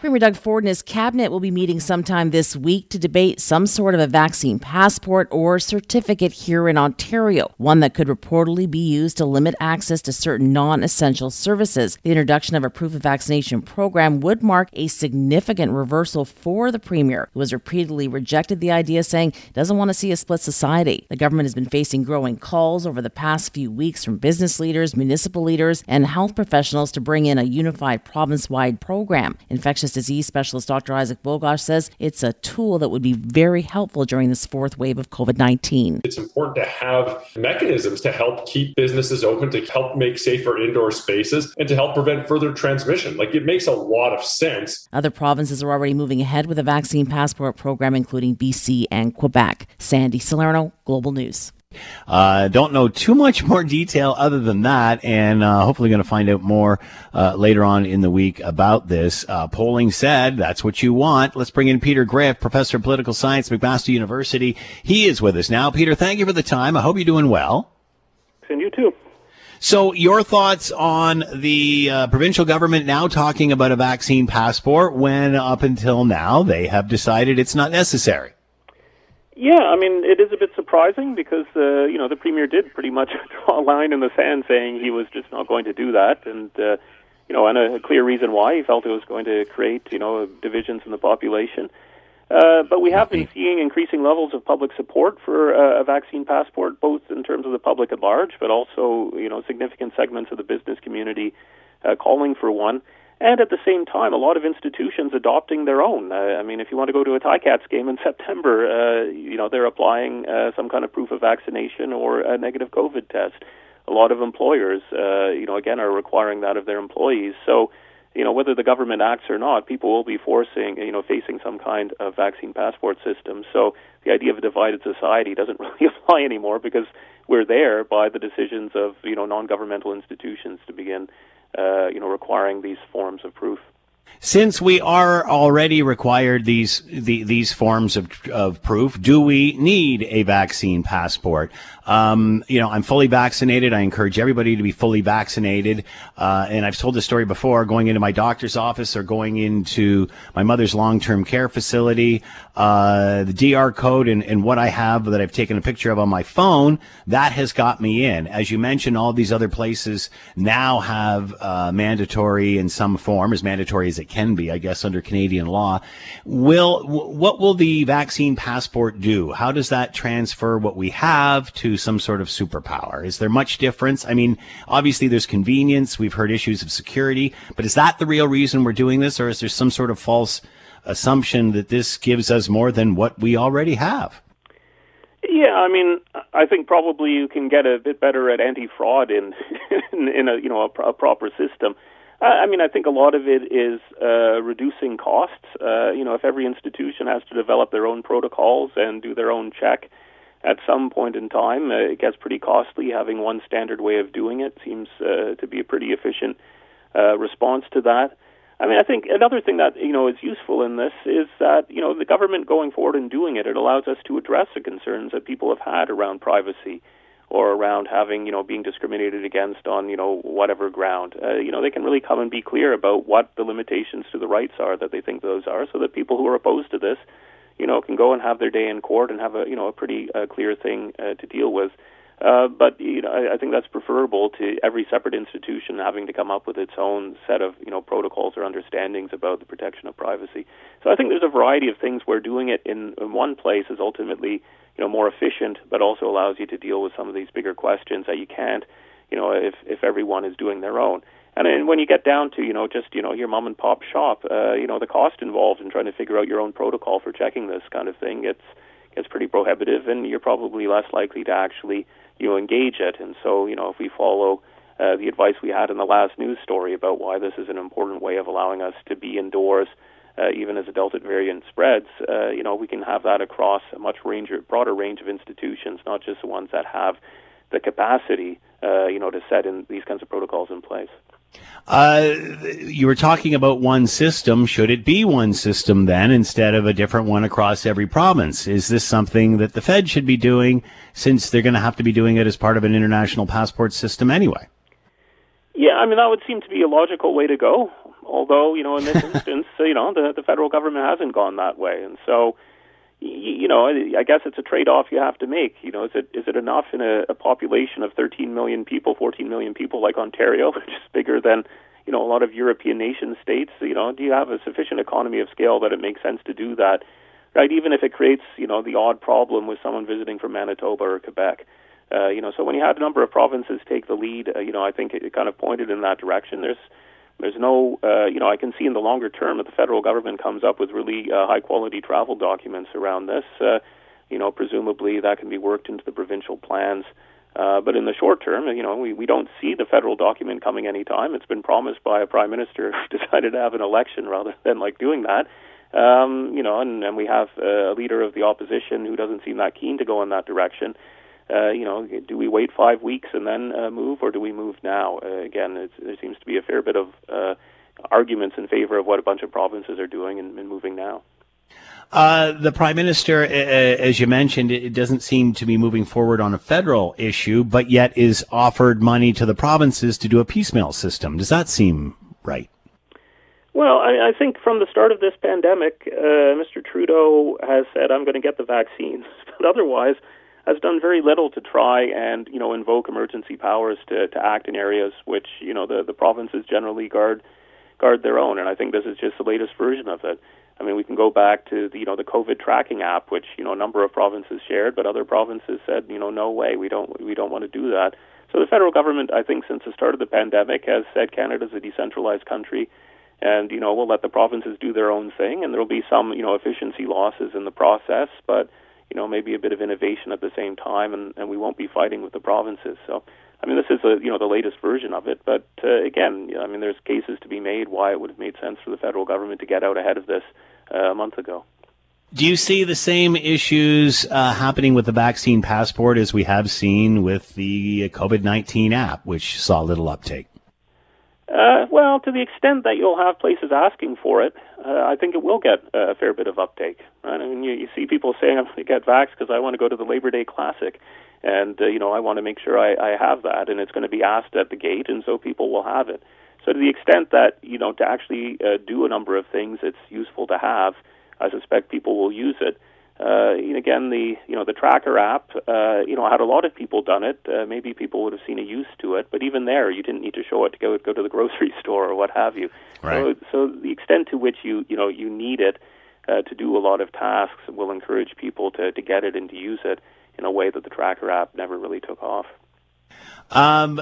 Premier Doug Ford and his cabinet will be meeting sometime this week to debate some sort of a vaccine passport or certificate here in Ontario, one that could reportedly be used to limit access to certain non essential services. The introduction of a proof of vaccination program would mark a significant reversal for the Premier, who has repeatedly rejected the idea, saying he doesn't want to see a split society. The government has been facing growing calls over the past few weeks from business leaders, municipal leaders, and health professionals to bring in a unified province wide program. Infectious disease specialist Dr. Isaac Bogoch says it's a tool that would be very helpful during this fourth wave of COVID 19. It's important to have mechanisms to help keep businesses open, to help make safer indoor spaces, and to help prevent further transmission. Like it makes a lot of sense. Other provinces are already moving ahead with a vaccine passport program, including BC and Quebec. Sandy Salerno, Global News. Uh, don't know too much more detail other than that, and uh, hopefully going to find out more uh, later on in the week about this. Uh, polling said that's what you want. Let's bring in Peter Graefe, professor of political science, McMaster University. He is with us now. Peter, thank you for the time. I hope you're doing well. And you too. So, your thoughts on the uh, provincial government now talking about a vaccine passport when up until now they have decided it's not necessary? Yeah, I mean, it is a bit surprising because uh, you know the premier did pretty much draw a line in the sand, saying he was just not going to do that, and uh, you know, and a, a clear reason why. He felt it was going to create you know divisions in the population. Uh, but we have been seeing increasing levels of public support for uh, a vaccine passport, both in terms of the public at large, but also you know significant segments of the business community uh, calling for one and at the same time, a lot of institutions adopting their own. Uh, I mean, if you want to go to a Ticats game in September, uh, you know they're applying uh, some kind of proof of vaccination or a negative COVID test. A lot of employers, uh, you know, again, are requiring that of their employees. So, you know, whether the government acts or not, people will be forcing, you know, facing some kind of vaccine passport system. So, the idea of a divided society doesn't really apply anymore because we're there by the decisions of, you know, non-governmental institutions to begin Uh, you know, requiring these forms of proof. Since we are already required these the, these forms of, of proof, do we need a vaccine passport? Um, you know, I'm fully vaccinated. I encourage everybody to be fully vaccinated. Uh, and I've told this story before going into my doctor's office or going into my mother's long term care facility. Uh, the QR code and, and what I have that I've taken a picture of on my phone, that has got me in. As you mentioned, all these other places now have uh, mandatory in some form, as mandatory as it can be, I guess, under Canadian law. Will what will the vaccine passport do? How does that transfer what we have to some sort of superpower? Is there much difference? I mean, obviously there's convenience. We've heard issues of security, but is that the real reason we're doing this, or is there some sort of false assumption that this gives us more than what we already have? Yeah, I mean, I think probably you can get a bit better at anti-fraud in in, in a you know a, a proper system. I mean, I think a lot of it is uh, reducing costs. Uh, you know, if every institution has to develop their own protocols and do their own check, at some point in time, uh, it gets pretty costly. Having one standard way of doing it seems uh, to be a pretty efficient uh, response to that. I mean, I think another thing that you know is useful in this is that you know the government going forward and doing it, it allows us to address the concerns that people have had around privacy or around having you know being discriminated against on you know whatever ground. Uh, you know, they can really come and be clear about what the limitations to the rights are that they think those are, so that people who are opposed to this you know, can go and have their day in court and have a you know a pretty uh, clear thing uh, to deal with. Uh, but you know, I, I think that's preferable to every separate institution having to come up with its own set of you know protocols or understandings about the protection of privacy. So I think there's a variety of things where doing it in, in one place is ultimately you know more efficient, but also allows you to deal with some of these bigger questions that you can't, you know, if if everyone is doing their own. And then when you get down to, you know, just, you know, your mom and pop shop, uh, you know, the cost involved in trying to figure out your own protocol for checking this kind of thing gets gets pretty prohibitive and you're probably less likely to actually, you know, engage it. And so, you know, if we follow uh, the advice we had in the last news story about why this is an important way of allowing us to be indoors, uh, even as a Delta variant spreads, uh, you know, we can have that across a much range, broader range of institutions, not just the ones that have the capacity, uh, you know, to set in these kinds of protocols in place. Uh, you were talking about one system. Should it be one system then instead of a different one across every province? Is this something that the Fed should be doing since they're going to have to be doing it as part of an international passport system anyway? Yeah, I mean that would seem to be a logical way to go. Although you know, in this instance, you know, the the federal government hasn't gone that way, and so you know, I guess it's a trade-off you have to make. You know, is it is it enough in a, a population of 13 million people, 14 million people like Ontario, which is bigger than you know a lot of European nation states? You know, do you have a sufficient economy of scale that it makes sense to do that? Right, even if it creates you know the odd problem with someone visiting from Manitoba or Quebec. Uh, you know, so when you had a number of provinces take the lead, uh, you know, I think it, it kind of pointed in that direction. There's there's no, uh, you know, I can see in the longer term that the federal government comes up with really uh, high quality travel documents around this. Uh, you know, presumably that can be worked into the provincial plans. Uh, but in the short term, you know, we, we don't see the federal document coming anytime. It's been promised by a prime minister who decided to have an election rather than like doing that. Um, you know, and, and we have a leader of the opposition who doesn't seem that keen to go in that direction uh, you know, do we wait five weeks and then uh, move, or do we move now? Uh, again, there seems to be a fair bit of uh, arguments in favor of what a bunch of provinces are doing and, and moving now. Uh, the prime minister, as you mentioned, it doesn't seem to be moving forward on a federal issue, but yet is offered money to the provinces to do a piecemeal system. Does that seem right? Well, I, I think from the start of this pandemic, uh, Mr. Trudeau has said, "I'm going to get the vaccines," but otherwise, has done very little to try and you know invoke emergency powers to, to act in areas which you know the the provinces generally guard guard their own, and I think this is just the latest version of it. I mean, we can go back to the, you know the COVID tracking app, which you know a number of provinces shared, but other provinces said, you know, no way, we don't we don't want to do that. So the federal government, I think, since the start of the pandemic, has said Canada's a decentralized country, and you know we'll let the provinces do their own thing, and there will be some you know efficiency losses in the process, but you know, maybe a bit of innovation at the same time, and, and we won't be fighting with the provinces. So, I mean, this is a, you know the latest version of it. But uh, again, I mean, there's cases to be made why it would have made sense for the federal government to get out ahead of this uh, a month ago. Do you see the same issues uh, happening with the vaccine passport as we have seen with the COVID 19 app, which saw little uptake? Uh, well, to the extent that you'll have places asking for it, uh, I think it will get a fair bit of uptake. Right? I mean, you, you see people saying, "I'm going to get vaxxed because I want to go to the Labor Day Classic," and uh, you know, I want to make sure I, I have that, and it's going to be asked at the gate, and so people will have it. So, to the extent that you know, to actually uh, do a number of things, it's useful to have. I suspect people will use it uh, again, the you know the tracker app, uh, you know, had a lot of people done it. Uh, maybe people would have seen a use to it, but even there, you didn't need to show it to go go to the grocery store or what have you. Right. So, so the extent to which you you know you need it uh, to do a lot of tasks will encourage people to to get it and to use it in a way that the tracker app never really took off. Um,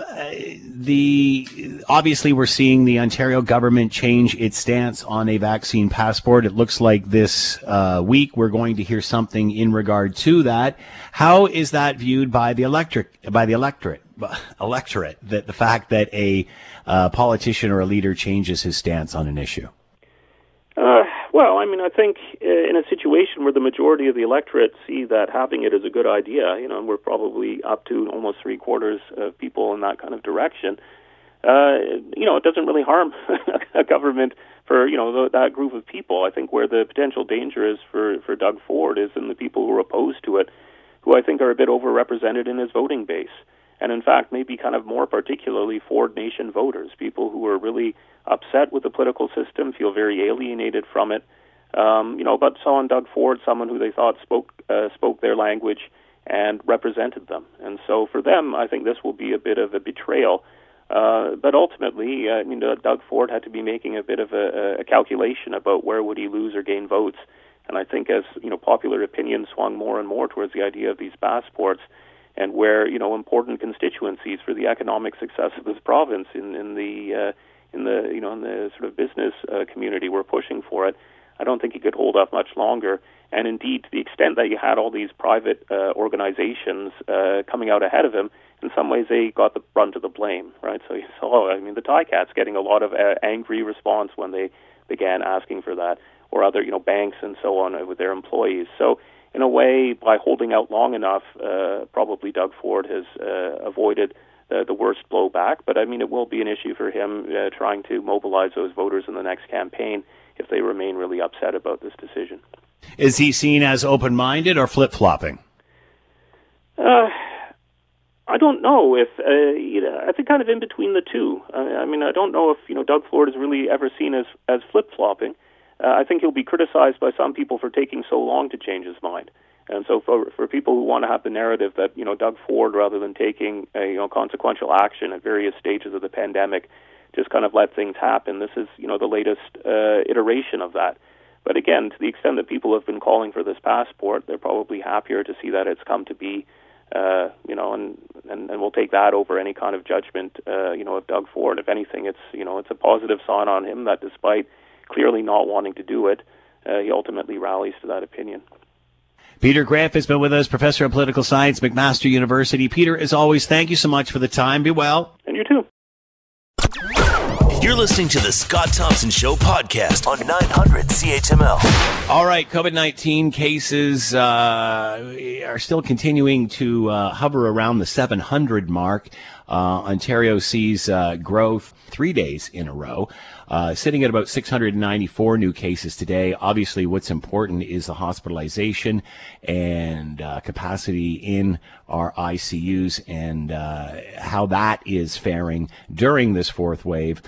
the obviously we're seeing the Ontario government change its stance on a vaccine passport. It looks like this uh, week we're going to hear something in regard to that. How is that viewed by the electric by the electorate? Electorate that the fact that a uh, politician or a leader changes his stance on an issue. Well, I mean, I think uh, in a situation where the majority of the electorate see that having it is a good idea, you know, and we're probably up to almost three quarters of people in that kind of direction, uh, you know, it doesn't really harm a government for you know that group of people. I think where the potential danger is for for Doug Ford is in the people who are opposed to it, who I think are a bit overrepresented in his voting base and in fact maybe kind of more particularly Ford Nation voters, people who are really upset with the political system, feel very alienated from it, um, you know, but saw in Doug Ford someone who they thought spoke uh, spoke their language and represented them. And so for them, I think this will be a bit of a betrayal. Uh, but ultimately, uh, I mean, Doug Ford had to be making a bit of a, a calculation about where would he lose or gain votes. And I think as you know, popular opinion swung more and more towards the idea of these passports, and where you know important constituencies for the economic success of this province in in the uh, in the you know in the sort of business uh, community were pushing for it. I don't think he could hold up much longer. And indeed, to the extent that you had all these private uh, organizations uh, coming out ahead of him, in some ways they got the brunt of the blame, right? So you saw, I mean, the Ticats getting a lot of uh, angry response when they began asking for that, or other, you know, banks and so on with their employees. So in a way, by holding out long enough, uh, probably Doug Ford has uh, avoided the, the worst blowback. But I mean, it will be an issue for him uh, trying to mobilize those voters in the next campaign if they remain really upset about this decision. Is he seen as open minded or flip flopping? Uh, I don't know if uh, you know, I think kind of in between the two. Uh, I mean, I don't know if you know Doug Ford is really ever seen as as flip flopping. Uh, I think he'll be criticized by some people for taking so long to change his mind. And so, for for people who want to have the narrative that you know Doug Ford, rather than taking a you know consequential action at various stages of the pandemic, just kind of let things happen. This is you know the latest uh, iteration of that. But again, to the extent that people have been calling for this passport, they're probably happier to see that it's come to be. Uh, you know, and, and and we'll take that over any kind of judgment. Uh, you know, of Doug Ford. If anything, it's you know it's a positive sign on him that despite clearly not wanting to do it, uh, he ultimately rallies to that opinion. Peter Graefe has been with us, professor of political science, McMaster University. Peter, as always, thank you so much for the time. Be well. And you too. You're listening to the Scott Thompson Show podcast on 900 CHML. All right, COVID 19 cases uh, are still continuing to uh, hover around the 700 mark. Uh, Ontario sees uh, growth three days in a row, uh, sitting at about 694 new cases today. Obviously, what's important is the hospitalization and uh, capacity in our ICUs and uh, how that is faring during this fourth wave.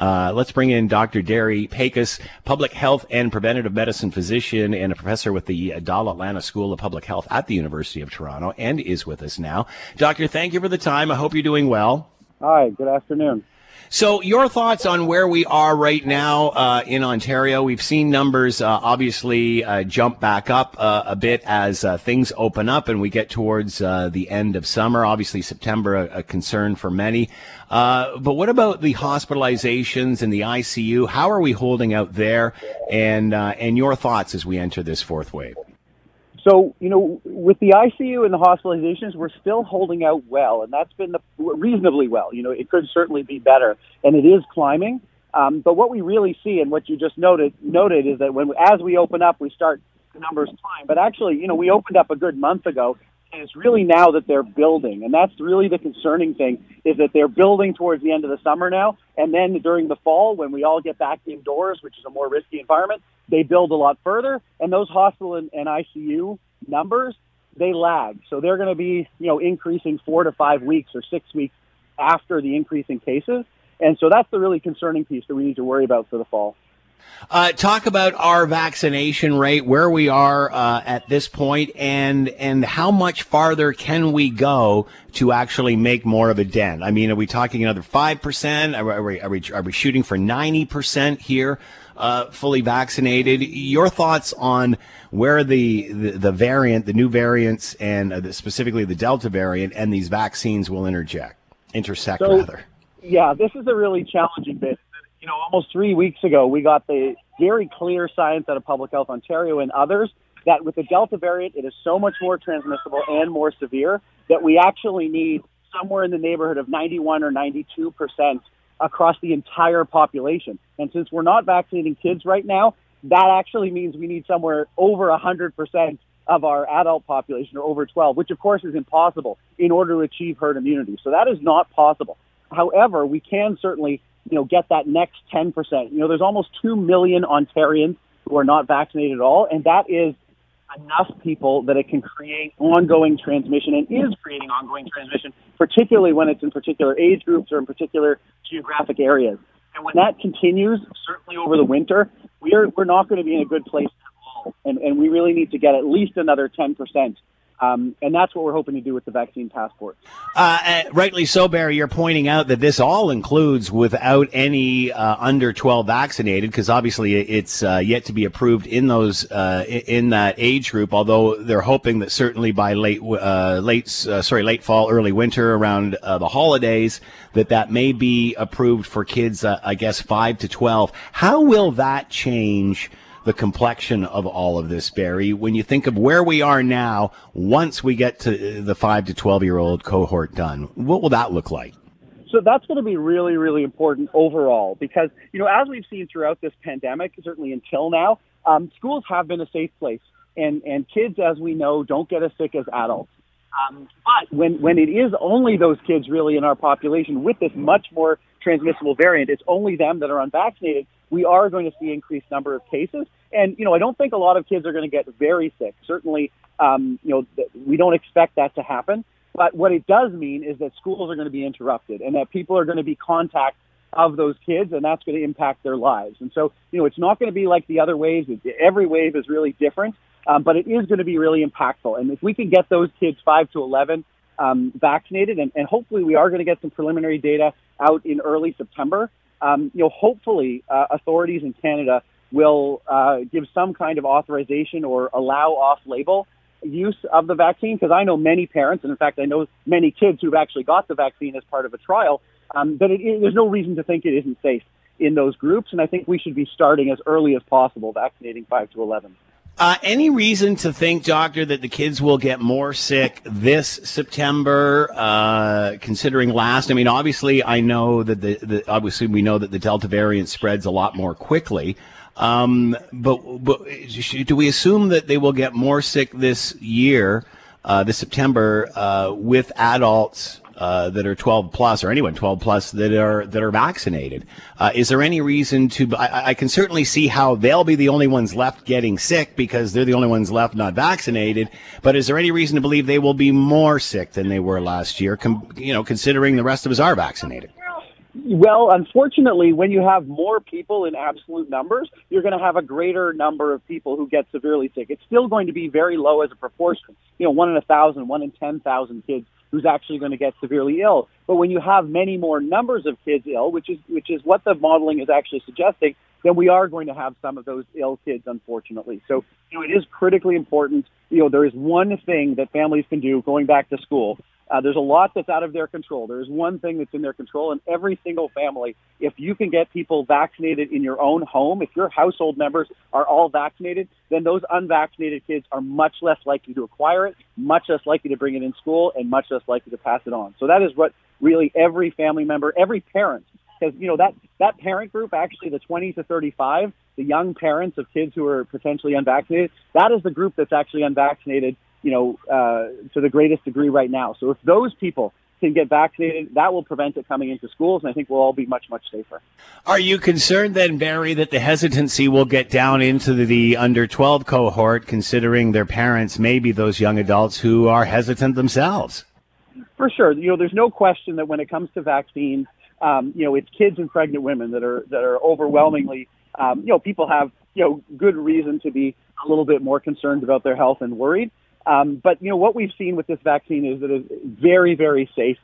Uh, let's bring in Dr. Barry Pakes, public health and preventative medicine physician and a professor with the Dalla Lana School of Public Health at the University of Toronto, and is with us now. Doctor, thank you for the time. I hope you're doing well. Hi, good afternoon. So, your thoughts on where we are right now uh, in Ontario? We've seen numbers uh, obviously uh, jump back up uh, a bit as uh, things open up and we get towards uh, the end of summer. Obviously, September a, a concern for many. but what about the hospitalizations and the ICU? How are we holding out there? And and your thoughts as we enter this fourth wave? So, you know, with the ICU and the hospitalizations, we're still holding out well, and that's been the, reasonably well. You know, it could certainly be better, and it is climbing. Um, but what we really see, and what you just noted noted, is that when as we open up, we start the numbers climb. But actually, you know, we opened up a good month ago, and it's really now that they're building, and that's really the concerning thing is that they're building towards the end of the summer now, and then during the fall when we all get back indoors, which is a more risky environment, they build a lot further, and those hospital and, and ICU numbers they lag, so they're going to be you know increasing four to five weeks or six weeks after the increase in cases, and so that's the really concerning piece that we need to worry about for the fall. Uh, talk about our vaccination rate, where we are uh, at this point, and and how much farther can we go to actually make more of a dent? I mean, are we talking another five percent? Are, we, are we are we shooting for ninety percent here, uh, fully vaccinated? Your thoughts on where the, the, the variant, the new variants, and uh, the, specifically the Delta variant, and these vaccines will interject, intersect so, rather. Yeah, this is a really challenging bit you know, almost three weeks ago, we got the very clear science out of Public Health Ontario and others that with the Delta variant, it is so much more transmissible and more severe that we actually need somewhere in the neighborhood of 91 or 92 percent across the entire population. And since we're not vaccinating kids right now, that actually means we need somewhere over 100 percent of our adult population or over 12, which of course is impossible in order to achieve herd immunity. So that is not possible. However, we can certainly you know, get that next 10%. You know, there's almost 2 million Ontarians who are not vaccinated at all, and that is enough people that it can create ongoing transmission and is creating ongoing transmission, particularly when it's in particular age groups or in particular geographic areas. And when that continues, certainly over the winter, we're, we're not going to be in a good place at all. And, and we really need to get at least another 10% um, and that's what we're hoping to do with the vaccine passport. Uh, uh, rightly so, Barry. You're pointing out that this all includes without any uh, under 12 vaccinated, because obviously it's uh, yet to be approved in those uh, in that age group. Although they're hoping that certainly by late uh, late sorry late fall, early winter, around the holidays, that that may be approved for kids. I guess five to 12. How will that change? The complexion of all of this, Barry, when you think of where we are now, once we get to the 5 to 12 year old cohort done, what will that look like? So that's going to be really, really important overall because, you know, as we've seen throughout this pandemic, certainly until now, um, schools have been a safe place. And, and kids, as we know, don't get as sick as adults. Um, but when, when it is only those kids really in our population with this much more transmissible variant, it's only them that are unvaccinated we are going to see increased number of cases. And, you know, I don't think a lot of kids are going to get very sick. Certainly, um, you know, we don't expect that to happen. But what it does mean is that schools are going to be interrupted and that people are going to be contact of those kids and that's going to impact their lives. And so, you know, it's not going to be like the other waves. Every wave is really different, um, but it is going to be really impactful. And if we can get those kids 5 to 11 um, vaccinated, and, and hopefully we are going to get some preliminary data out in early September, um, you know, hopefully uh, authorities in Canada will uh, give some kind of authorization or allow off-label use of the vaccine because I know many parents, and in fact, I know many kids who've actually got the vaccine as part of a trial, um, but it, it, there's no reason to think it isn't safe in those groups, and I think we should be starting as early as possible vaccinating 5 to 11. Uh, any reason to think, doctor, that the kids will get more sick this September, uh, considering last? I mean, obviously, I know that the, the, obviously we know that the Delta variant spreads a lot more quickly. Um, but, but do we assume that they will get more sick this year, uh, this September, uh, with adults uh, that are 12 plus, or anyone 12 plus that are that are vaccinated? Uh, is there any reason to? I, I, can certainly see how they'll be the only ones left getting sick because they're the only ones left not vaccinated. But is there any reason to believe they will be more sick than they were last year? Com- you know, considering the rest of us are vaccinated. Well, unfortunately, when you have more people in absolute numbers, you're going to have a greater number of people who get severely sick. It's still going to be very low as a proportion. You know, one in a thousand, one in 10,000 kids who's actually going to get severely ill. But when you have many more numbers of kids ill, which is, which is what the modeling is actually suggesting, then we are going to have some of those ill kids, unfortunately. So, you know, it is critically important. You know, there is one thing that families can do going back to school, uh, there's a lot that's out of their control. There's one thing that's in their control, and every single family, if you can get people vaccinated in your own home, if your household members are all vaccinated, then those unvaccinated kids are much less likely to acquire it, much less likely to bring it in school, and much less likely to pass it on. So that is what really every family member, every parent, because you know that that parent group, actually the 20 to 35, the young parents of kids who are potentially unvaccinated, that is the group that's actually unvaccinated you know, uh, to the greatest degree right now. So if those people can get vaccinated, that will prevent it coming into schools, and I think we'll all be much, much safer. Are you concerned then, Barry, that the hesitancy will get down into the, the under 12 cohort, considering their parents may be those young adults who are hesitant themselves? For sure. You know, there's no question that when it comes to vaccines, um, you know, it's kids and pregnant women that are that are overwhelmingly, um, you know, people have you know good reason to be a little bit more concerned about their health and worried. Um, but you know what we've seen with this vaccine is that it's very, very safe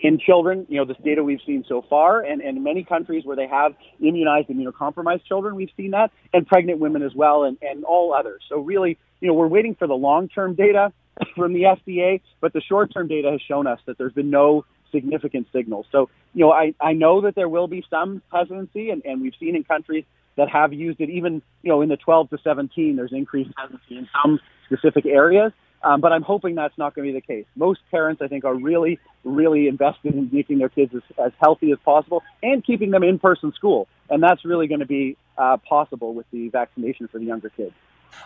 in children. You know this data we've seen so far, and, in many countries where they have immunized immunocompromised children, we've seen that, and pregnant women as well, and, and all others. So really, you know, we're waiting for the long-term data from the FDA, but the short-term data has shown us that there's been no significant signals. So you know, I, I know that there will be some hesitancy, and, and we've seen in countries that have used it, even you know, in the 12 to 17, there's increased hesitancy in some specific areas. Um, but I'm hoping that's not going to be the case. Most parents, I think, are really, really invested in making their kids as, as healthy as possible and keeping them in person school. And that's really going to be uh, possible with the vaccination for the younger kids.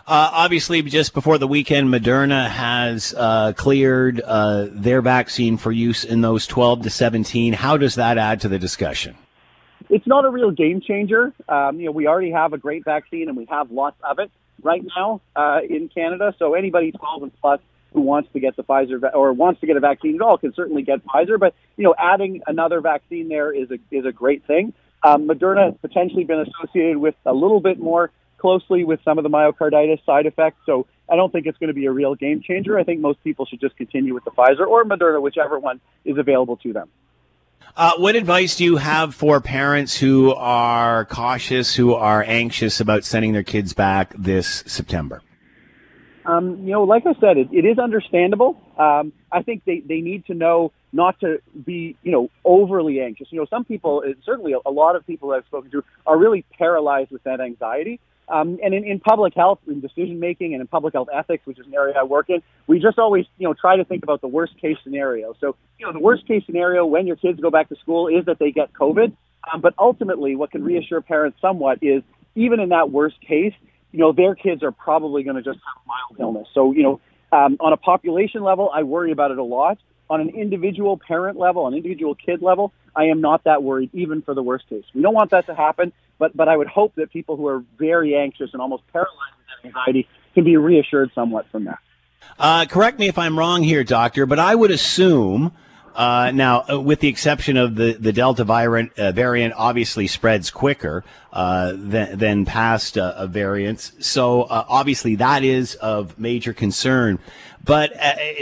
Uh, obviously, just before the weekend, Moderna has uh, cleared uh, their vaccine for use in those 12 to 17. How does that add to the discussion? It's not a real game changer. Um, you know, we already have a great vaccine and we have lots of it right now uh, in Canada. So anybody 12 and plus who wants to get the Pfizer va- or wants to get a vaccine at all can certainly get Pfizer. But you know, adding another vaccine there is a is a great thing. Um, Moderna has potentially been associated with a little bit more closely with some of the myocarditis side effects. So I don't think it's going to be a real game changer. I think most people should just continue with the Pfizer or Moderna, whichever one is available to them. Uh, what advice do you have for parents who are cautious, who are anxious about sending their kids back this September? Um, you know, like I said, it, it is understandable. Um, I think they, they need to know not to be, you know, overly anxious. You know, some people, certainly a, a lot of people I've spoken to, are really paralyzed with that anxiety. Um, and in, in public health, in decision making, and in public health ethics, which is an area I work in, we just always, you know, try to think about the worst case scenario. So, you know, the worst case scenario when your kids go back to school is that they get COVID. Um, but ultimately, what can reassure parents somewhat is even in that worst case, you know, their kids are probably going to just have mild illness. So, you know, um, on a population level, I worry about it a lot. On an individual parent level, an individual kid level, I am not that worried, even for the worst case. We don't want that to happen. But but I would hope that people who are very anxious and almost paralyzed with anxiety can be reassured somewhat from that. Uh, correct me if I'm wrong here, doctor, but I would assume. Uh, now, uh, with the exception of the, the Delta variant, uh, variant obviously spreads quicker uh, than, than past uh, variants. So obviously that is of major concern. But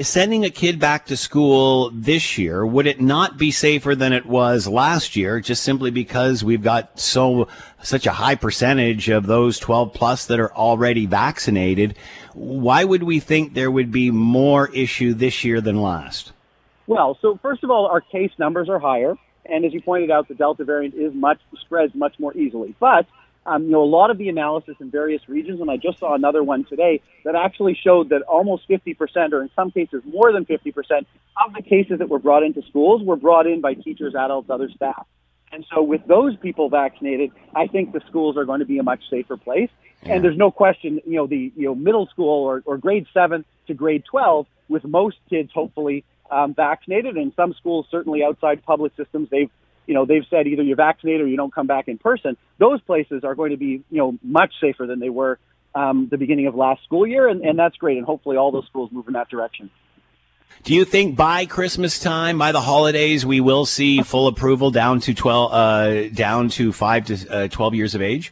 sending a kid back to school this year, would it not be safer than it was last year, just simply because we've got so such a high percentage of those 12 plus that are already vaccinated? Why would we think there would be more issue this year than last? Well, so first of all, our case numbers are higher, and as you pointed out, the Delta variant is much spreads much more easily. But um, you know, a lot of the analysis in various regions, and I just saw another one today that actually showed that almost 50%, or in some cases more than 50%, of the cases that were brought into schools were brought in by teachers, adults, other staff. And so with those people vaccinated, I think the schools are going to be a much safer place. Yeah. And there's no question, you know, the you know middle school or, or grade seven to grade 12, with most kids hopefully um, vaccinated, and some schools certainly outside public systems, they've you know they've said either you're vaccinated or you don't come back in person. Those places are going to be you know much safer than they were um, the beginning of last school year, and, and that's great. And hopefully all those schools move in that direction. Do you think by Christmas time, by the holidays, we will see full approval down to twelve, uh, down to five to uh, twelve years of age?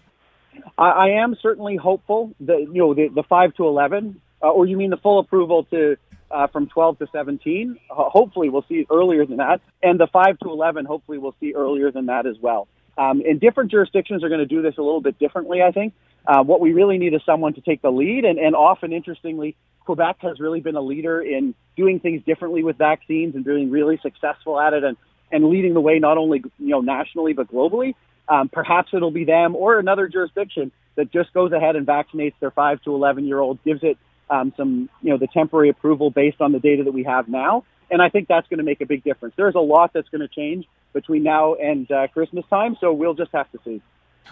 I, I am certainly hopeful that you know the, the five to eleven, uh, or you mean the full approval to uh, from 12 to 17. hopefully, we'll see earlier than that. And the 5 to 11, hopefully, we'll see earlier than that as well. Um, and different jurisdictions are going to do this a little bit differently, I think. Uh, what we really need is someone to take the lead. And, and often, interestingly, Quebec has really been a leader in doing things differently with vaccines and being really successful at it and, and leading the way not only you know nationally but globally. Um, perhaps it'll be them or another jurisdiction that just goes ahead and vaccinates their 5 to 11 year old, gives it um, some, you know, the temporary approval based on the data that we have now. And I think that's going to make a big difference. There's a lot that's going to change between now and uh, Christmas time, so we'll just have to see.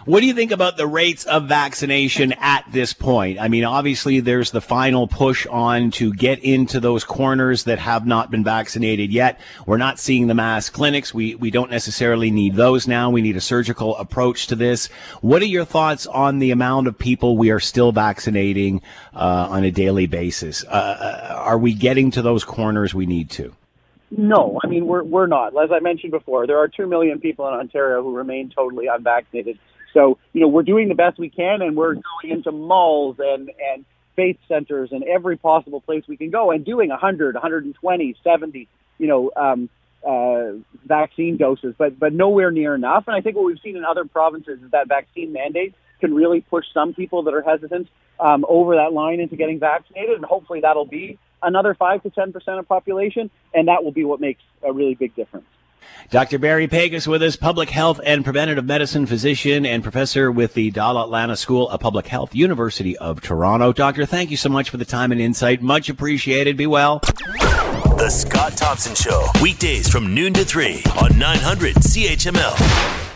What do you think about the rates of vaccination at this point? I mean, obviously, there's the final push on to get into those corners that have not been vaccinated yet. We're not seeing the mass clinics. We, we don't necessarily need those now. We need a surgical approach to this. What are your thoughts on the amount of people we are still vaccinating uh, on a daily basis? Uh, uh are we getting to those corners we need to? No, I mean we're we're not. As I mentioned before, there are two million people in Ontario who remain totally unvaccinated. So, you know, we're doing the best we can and we're going into malls and, and faith centers and every possible place we can go and doing 100, 120, 70, you know, um, uh, vaccine doses, but, but nowhere near enough. And I think what we've seen in other provinces is that vaccine mandate can really push some people that are hesitant um, over that line into getting vaccinated. And hopefully that'll be another 5 to 10% of population. And that will be what makes a really big difference. Dr. Barry Pakes with us, public health and preventative medicine physician and professor with the Dalla Lana School of Public Health, University of Toronto. Doctor, thank you so much for the time and insight. Much appreciated. Be well. The Scott Thompson Show, weekdays from noon to 3 on 900 CHML.